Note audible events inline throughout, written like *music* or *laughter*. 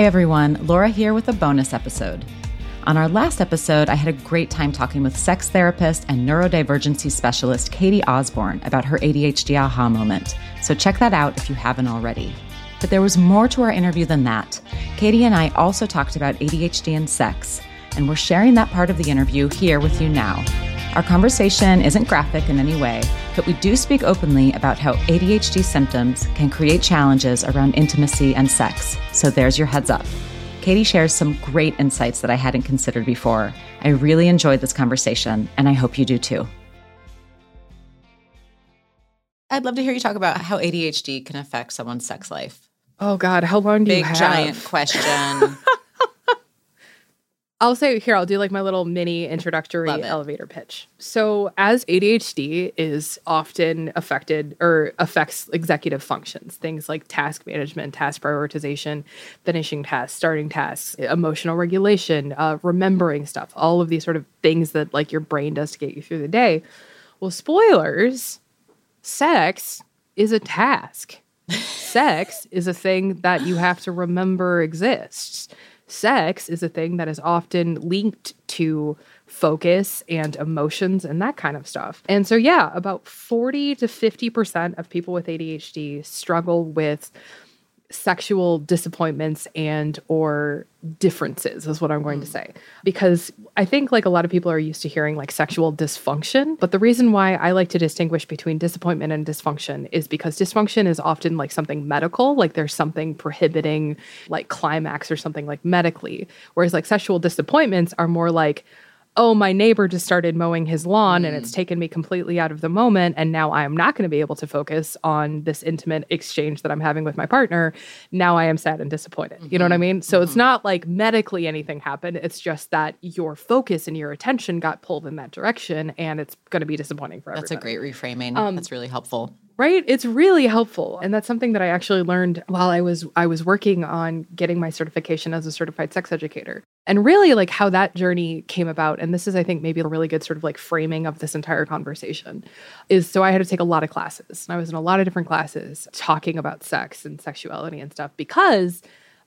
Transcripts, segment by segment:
Hi, everyone. Laura here with a bonus episode. On our last episode, I had a great time talking with sex therapist and neurodivergency specialist Catie Osborn about her ADHD aha moment. So check that out if you haven't already. But there was more to our interview than that. Catie and I also talked about ADHD and sex, and we're sharing that part of the interview here with you now. Our conversation isn't graphic in any way, but we do speak openly about how ADHD symptoms can create challenges around intimacy and sex. So there's your heads up. Catie shares some great insights that I hadn't considered before. I really enjoyed this conversation, and I hope you do too. I'd love to hear you talk about how ADHD can affect someone's sex life. Oh God, how long do Big you have? Big giant question. *laughs* I'll say here, I'll do like my little mini introductory elevator pitch. So, as ADHD is often affected or affects executive functions, things like task management, task prioritization, finishing tasks, starting tasks, emotional regulation, uh, remembering stuff, all of these sort of things that like your brain does to get you through the day. Well, spoilers, sex is a task. *laughs* sex is a thing that you have to remember exists. Sex is a thing that is often linked to focus and emotions and that kind of stuff. And so, yeah, about 40 to 50% of people with ADHD struggle with sexual disappointments and or differences is what i'm going to mm. say. Because i think like a lot of people are used to hearing like sexual dysfunction but the reason why i like to distinguish between disappointment and dysfunction is because dysfunction is often like something medical like there's something prohibiting like climax or something like medically whereas like sexual disappointments are more like oh, my neighbor just started mowing his lawn and it's mm. taken me completely out of the moment. And now I am not going to be able to focus on this intimate exchange that I'm having with my partner. Now I am sad and disappointed. You know what I mm-hmm. mean? So it's mm-hmm. not like medically anything happened. It's just that your focus and your attention got pulled in that direction and it's going to be disappointing for That's a great reframing. Um, That's really helpful. Right? It's really helpful. And that's something that i actually learned while i was i was working on getting my certification as a certified sex educator. And really like how that journey came about and this is i think maybe a really good sort of like framing of this entire conversation is so i had to take a lot of classes. And i was in a lot of different classes talking about sex and sexuality and stuff because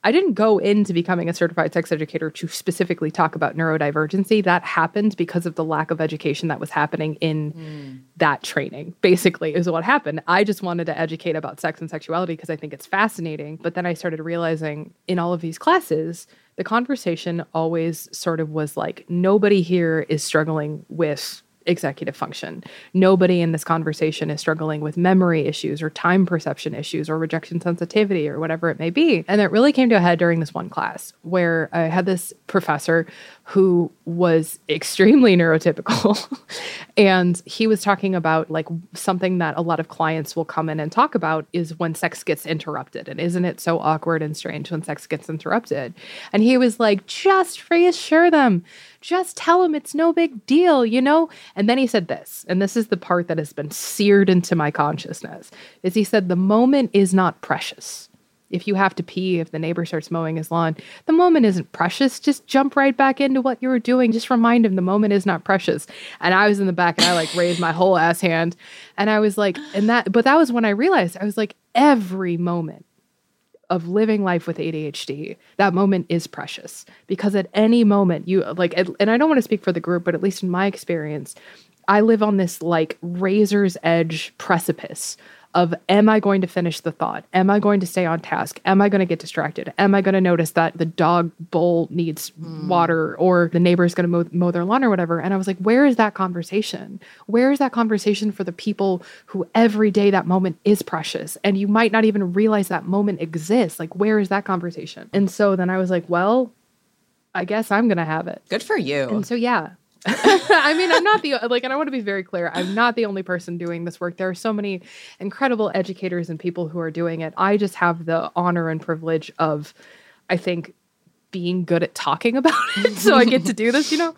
I didn't go into becoming a certified sex educator to specifically talk about neurodivergency. That happened because of the lack of education that was happening in hmm. that training, basically, is what happened. I just wanted to educate about sex and sexuality because I think it's fascinating. But then I started realizing in all of these classes, the conversation always sort of was like, nobody here is struggling with executive function. Nobody in this conversation is struggling with memory issues or time perception issues or rejection sensitivity or whatever it may be. And it really came to a head during this one class where I had this professor who was extremely *laughs* neurotypical. *laughs* and he was talking about like something that a lot of clients will come in and talk about is when sex gets interrupted. And isn't it so awkward and strange when sex gets interrupted? And he was like, just reassure them. Just tell him it's no big deal, you know? And then he said this, and this is the part that has been seared into my consciousness, is he said, the moment is not precious if you have to pee, if the neighbor starts mowing his lawn, the moment isn't precious. Just jump right back into what you were doing. Just remind him the moment is not precious. And I was in the back and I like raised my whole ass hand. And I was like, and that, but that was when I realized I was like, every moment of living life with ADHD, that moment is precious because at any moment you like, and I don't want to speak for the group, but at least in my experience, I live on this like razor's edge precipice of am I going to finish the thought? Am I going to stay on task? Am I going to get distracted? Am I going to notice that the dog bowl needs mm. water or the neighbor is going to mow, mow their lawn or whatever? And I was like, where is that conversation? Where is that conversation for the people who every day that moment is precious and you might not even realize that moment exists? Like, where is that conversation? And so then I was like, well, I guess I'm going to have it. Good for you. And so, yeah. *laughs* I mean, I'm not the like, and I want to be very clear. I'm not the only person doing this work. There are so many incredible educators and people who are doing it. I just have the honor and privilege of, I think, being good at talking *laughs* about it. so I get to do this, you know?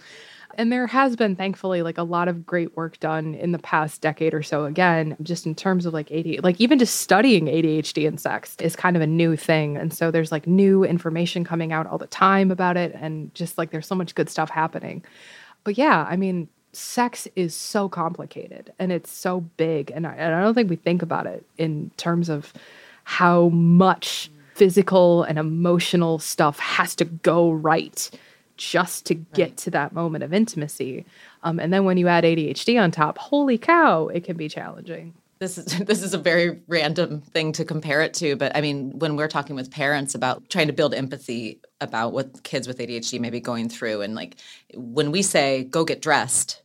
And there has been, thankfully, like a lot of great work done in the past decade or so. Again, just in terms of like ADHD, like even just studying ADHD and sex is kind of a new thing. And so there's like new information coming out all the time about it. And just like there's so much good stuff happening. But yeah, I mean, sex is so complicated and it's so big. And I, and I don't think we think about it in terms of how much physical and emotional stuff has to go right just to get right. to that moment of intimacy. Um, and then when you add ADHD on top, holy cow, it can be challenging this is *laughs* this is a very random thing to compare it to but i mean when we're talking with parents about trying to build empathy about what kids with adhd may be going through and like when we say go get dressed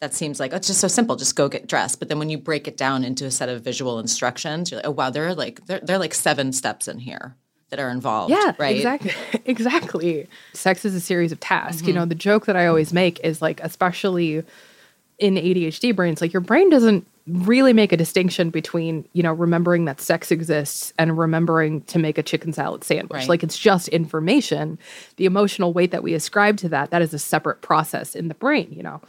that seems like oh, it's just so simple just go get dressed. But then when you break it down into a set of visual instructions you're like oh wow there are like there, there are like seven steps in here that are involved yeah right? exactly *laughs* exactly. Sex is a series of tasks. Mm-hmm. you know the joke that i always make is like especially in adhd brains like your brain doesn't really make a distinction between you know remembering that sex exists and remembering to make a chicken salad sandwich. Right. like it's just information. The emotional weight that we ascribe to that that is a separate process in the brain you know.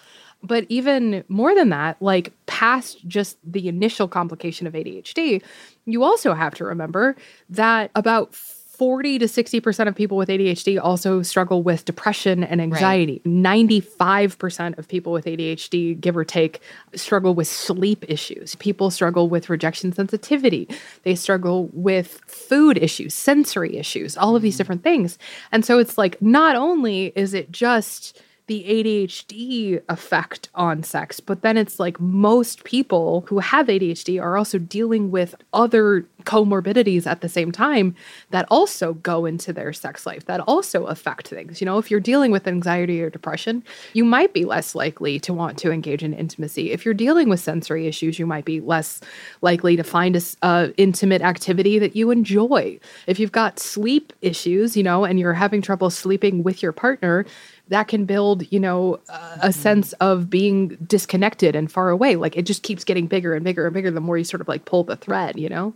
But even more than that like past just the initial complication of ADHD you also have to remember that about 40 to 60% of people with ADHD also struggle with depression and anxiety. Right. 95% of people with ADHD, give or take, struggle with sleep issues. People struggle with rejection sensitivity. They struggle with food issues, sensory issues, all of these mm-hmm. different things. And so it's like, not only is it just the ADHD effect on sex, but then it's like most people who have ADHD are also dealing with other comorbidities at the same time that also go into their sex life, that also affect things. You know, if you're dealing with anxiety or depression, you might be less likely to want to engage in intimacy. If you're dealing with sensory issues, you might be less likely to find a uh, intimate activity that you enjoy. If you've got sleep issues, you know, and you're having trouble sleeping with your partner, that can build, you know, a mm-hmm. sense of being disconnected and far away. Like it just keeps getting bigger and bigger and bigger the more you sort of like pull the thread, you know?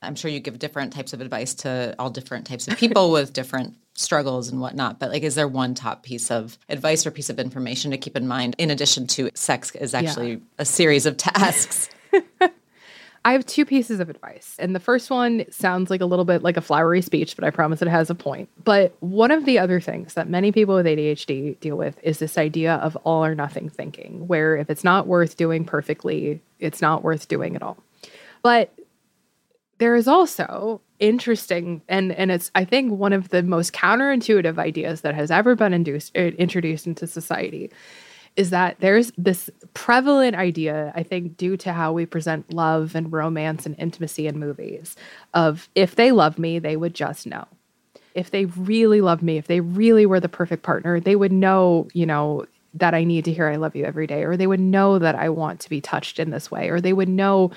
I'm sure you give different types of advice to all different types of people *laughs* with different struggles and whatnot. But like, is there one top piece of advice or piece of information to keep in mind in addition to sex is actually yeah. a series of tasks? *laughs* I have two pieces of advice. And the first one sounds like a little bit like a flowery speech, but I promise it has a point. But one of the other things that many people with ADHD deal with is this idea of all or nothing thinking, where if it's not worth doing perfectly, it's not worth doing at all. But there is also interesting and and it's i think one of the most counterintuitive ideas that has ever been induced, uh, introduced into society is that there's this prevalent idea, I think, due to how we present love and romance and intimacy in movies, of if they love me, they would just know. If they really love me, if they really were the perfect partner, they would know, you know, that I need to hear I love you every day, or they would know that I want to be touched in this way, or they would know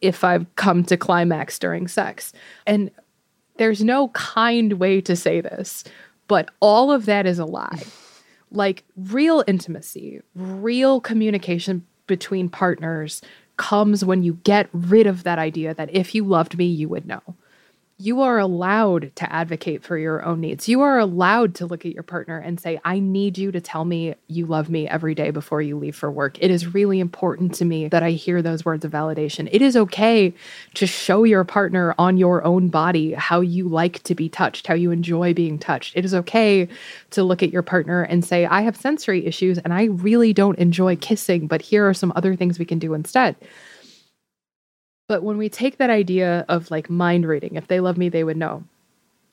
if I've come to climax during sex. And there's no kind way to say this, but all of that is a lie like real intimacy, real communication between partners comes when you get rid of that idea that if you loved me, you would know you are allowed to advocate for your own needs. You are allowed to look at your partner and say, I need you to tell me you love me every day before you leave for work. It is really important to me that I hear those words of validation. It is okay to show your partner on your own body how you like to be touched, how you enjoy being touched. It is okay to look at your partner and say, I have sensory issues and I really don't enjoy kissing, but here are some other things we can do instead. But when we take that idea of like mind reading, if they love me, they would know,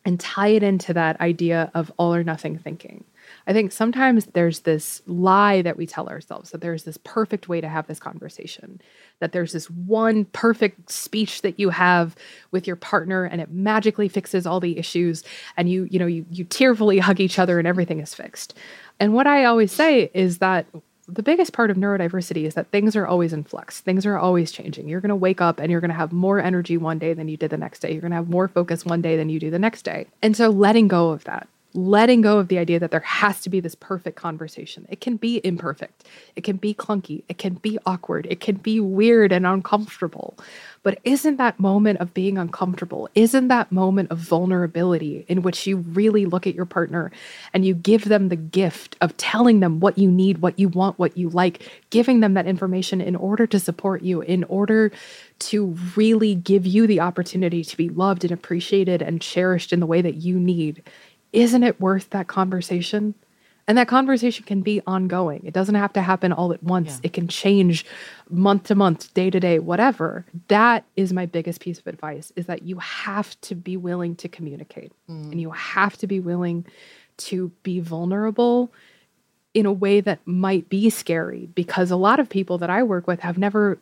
and tie it into that idea of all or nothing thinking. I think sometimes there's this lie that we tell ourselves that there's this perfect way to have this conversation, that there's this one perfect speech that you have with your partner and it magically fixes all the issues and you you know you you tearfully hug each other and everything is fixed. And what I always say is that the biggest part of neurodiversity is that things are always in flux. Things are always changing. You're going to wake up and you're going to have more energy one day than you did the next day. You're going to have more focus one day than you do the next day. And so letting go of that, letting go of the idea that there has to be this perfect conversation. It can be imperfect. It can be clunky. It can be awkward. It can be weird and uncomfortable. But isn't that moment of being uncomfortable, isn't that moment of vulnerability in which you really look at your partner and you give them the gift of telling them what you need, what you want, what you like, giving them that information in order to support you, in order to really give you the opportunity to be loved and appreciated and cherished in the way that you need? Isn't it worth that conversation? And that conversation can be ongoing. It doesn't have to happen all at once. Yeah. It can change month to month, day to day, whatever. That is my biggest piece of advice is that you have to be willing to communicate Mm. and you have to be willing to be vulnerable in a way that might be scary because a lot of people that I work with have never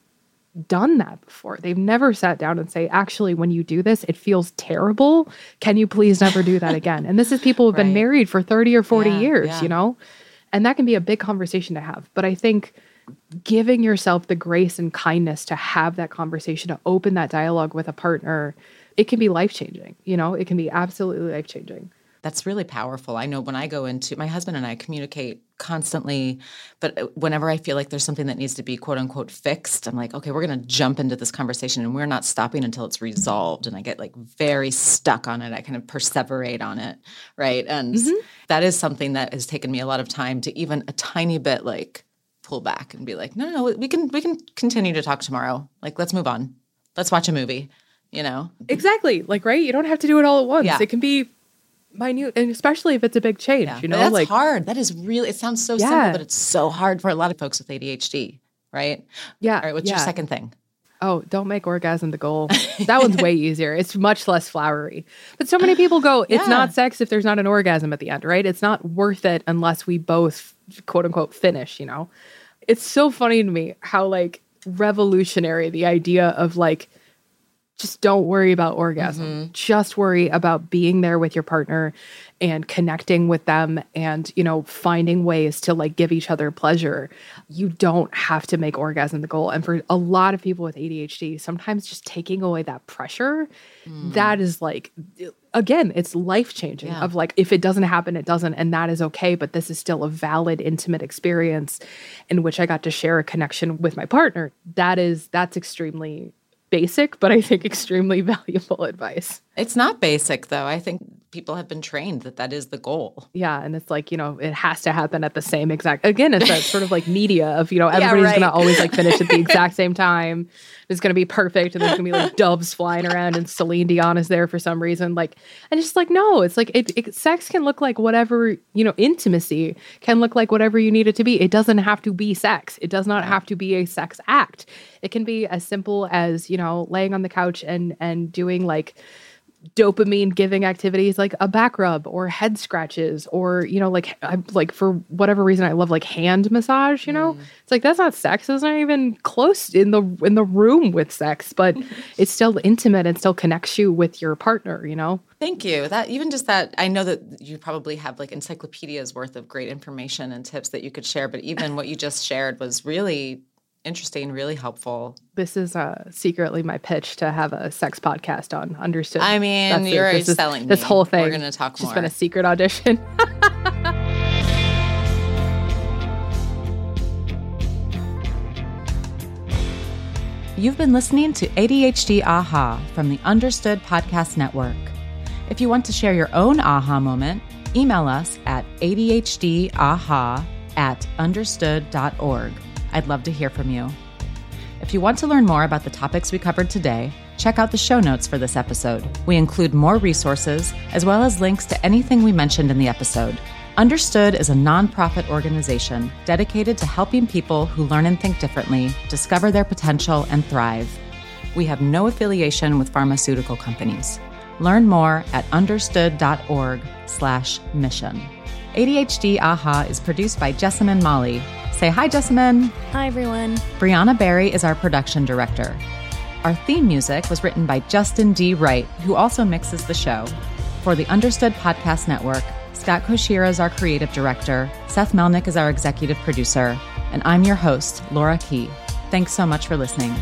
done that before. They've never sat down and say, actually, when you do this, it feels terrible. Can you please never do that again? And this is people who've been *laughs* married for 30 or 40 Yeah, years, yeah. you know? And that can be a big conversation to have. But I think giving yourself the grace and kindness to have that conversation, to open that dialogue with a partner, it can be life changing. You know, it can be absolutely life changing. That's really powerful. I know when I go into my husband and I communicate constantly, but uh, whenever I feel like there's something that needs to be quote unquote fixed, I'm like, okay, we're going to jump into this conversation and we're not stopping until it's resolved. And I get like very stuck on it. I kind of perseverate on it. Right. And that is something that has taken me a lot of time to even a tiny bit like pull back and be like, no, no, we can, we can continue to talk tomorrow. Like, let's move on. Let's watch a movie, you know? Exactly. Like, right? You don't have to do it all at once. Yeah. It can be minute, and especially if it's a big change, Yeah. you know? that's like, hard. That is really. It sounds so simple, but it's so hard for a lot of folks with ADHD, right? yeah. All right. What's your second thing? Oh, don't make orgasm the goal. *laughs* That one's way easier. It's much less flowery. But so many people go, it's Yeah. not sex if there's not an orgasm at the end, right? It's not worth it unless we both quote unquote finish, you know? It's so funny to me how like revolutionary the idea of like just don't worry about orgasm. Mm-hmm. Just worry about being there with your partner and connecting with them and, you know, finding ways to like give each other pleasure. You don't have to make orgasm the goal. And for a lot of people with ADHD, sometimes just taking away that pressure, mm. that is like again, it's life changing Yeah. of like if it doesn't happen, it doesn't and that is okay, but this is still a valid intimate experience in which I got to share a connection with my partner. That is that's extremely basic, but I think *laughs* extremely valuable advice. It's not basic though. I think people have been trained that that is the goal. Yeah. And it's like, you know, it has to happen at the same exact, again, it's that sort of like media of, you know, *laughs* everybody's going right. to always like finish at the *laughs* exact same time. It's going to be perfect. And there's going to be like *laughs* doves flying around and Celine Dion is there for some reason. Like, and just like, no, it's like, it, it, sex can look like whatever, you know, intimacy can look like whatever you need it to be. It doesn't have to be sex. It does not have to be a sex act. It can be as simple as, you know, laying on the couch and, and doing like, dopamine giving activities like a back rub or head scratches or you know like I like for whatever reason I love like hand massage you know? Mm. It's like that's not sex. It's not even close in the in the room with sex but *laughs* it's still intimate and still connects you with your partner you know? Thank you. That even just that I know that you probably have like encyclopedias worth of great information and tips that you could share, but even what you just shared was really interesting, really helpful. this is uh secretly my pitch to have a sex podcast on understood I mean, That's you're This is- selling this whole thing We're gonna talk just more. been a secret audition *laughs* You've been listening to ADHD Aha from the Understood Podcast Network. If you want to share your own aha moment, email us at ADHDaha at understood.org. I'd love to hear from you. If you want to learn more about the topics we covered today, check out the show notes for this episode. We include more resources as well as links to anything we mentioned in the episode. Understood is a nonprofit organization dedicated to helping people who learn and think differently discover their potential and thrive. We have no affiliation with pharmaceutical companies. Learn more at understood.org/mission. ADHD AHA is produced by Jessamine Molli. Say hi, Jessamine. Hi, everyone. Brianna Barry is our production director. Our theme music was written by Justin D. Wright, who also mixes the show. For the Understood Podcast Network, Scott Cocchiere is our creative director, Seth Melnick is our executive producer, and I'm your host, Laura Key. Thanks so much for listening.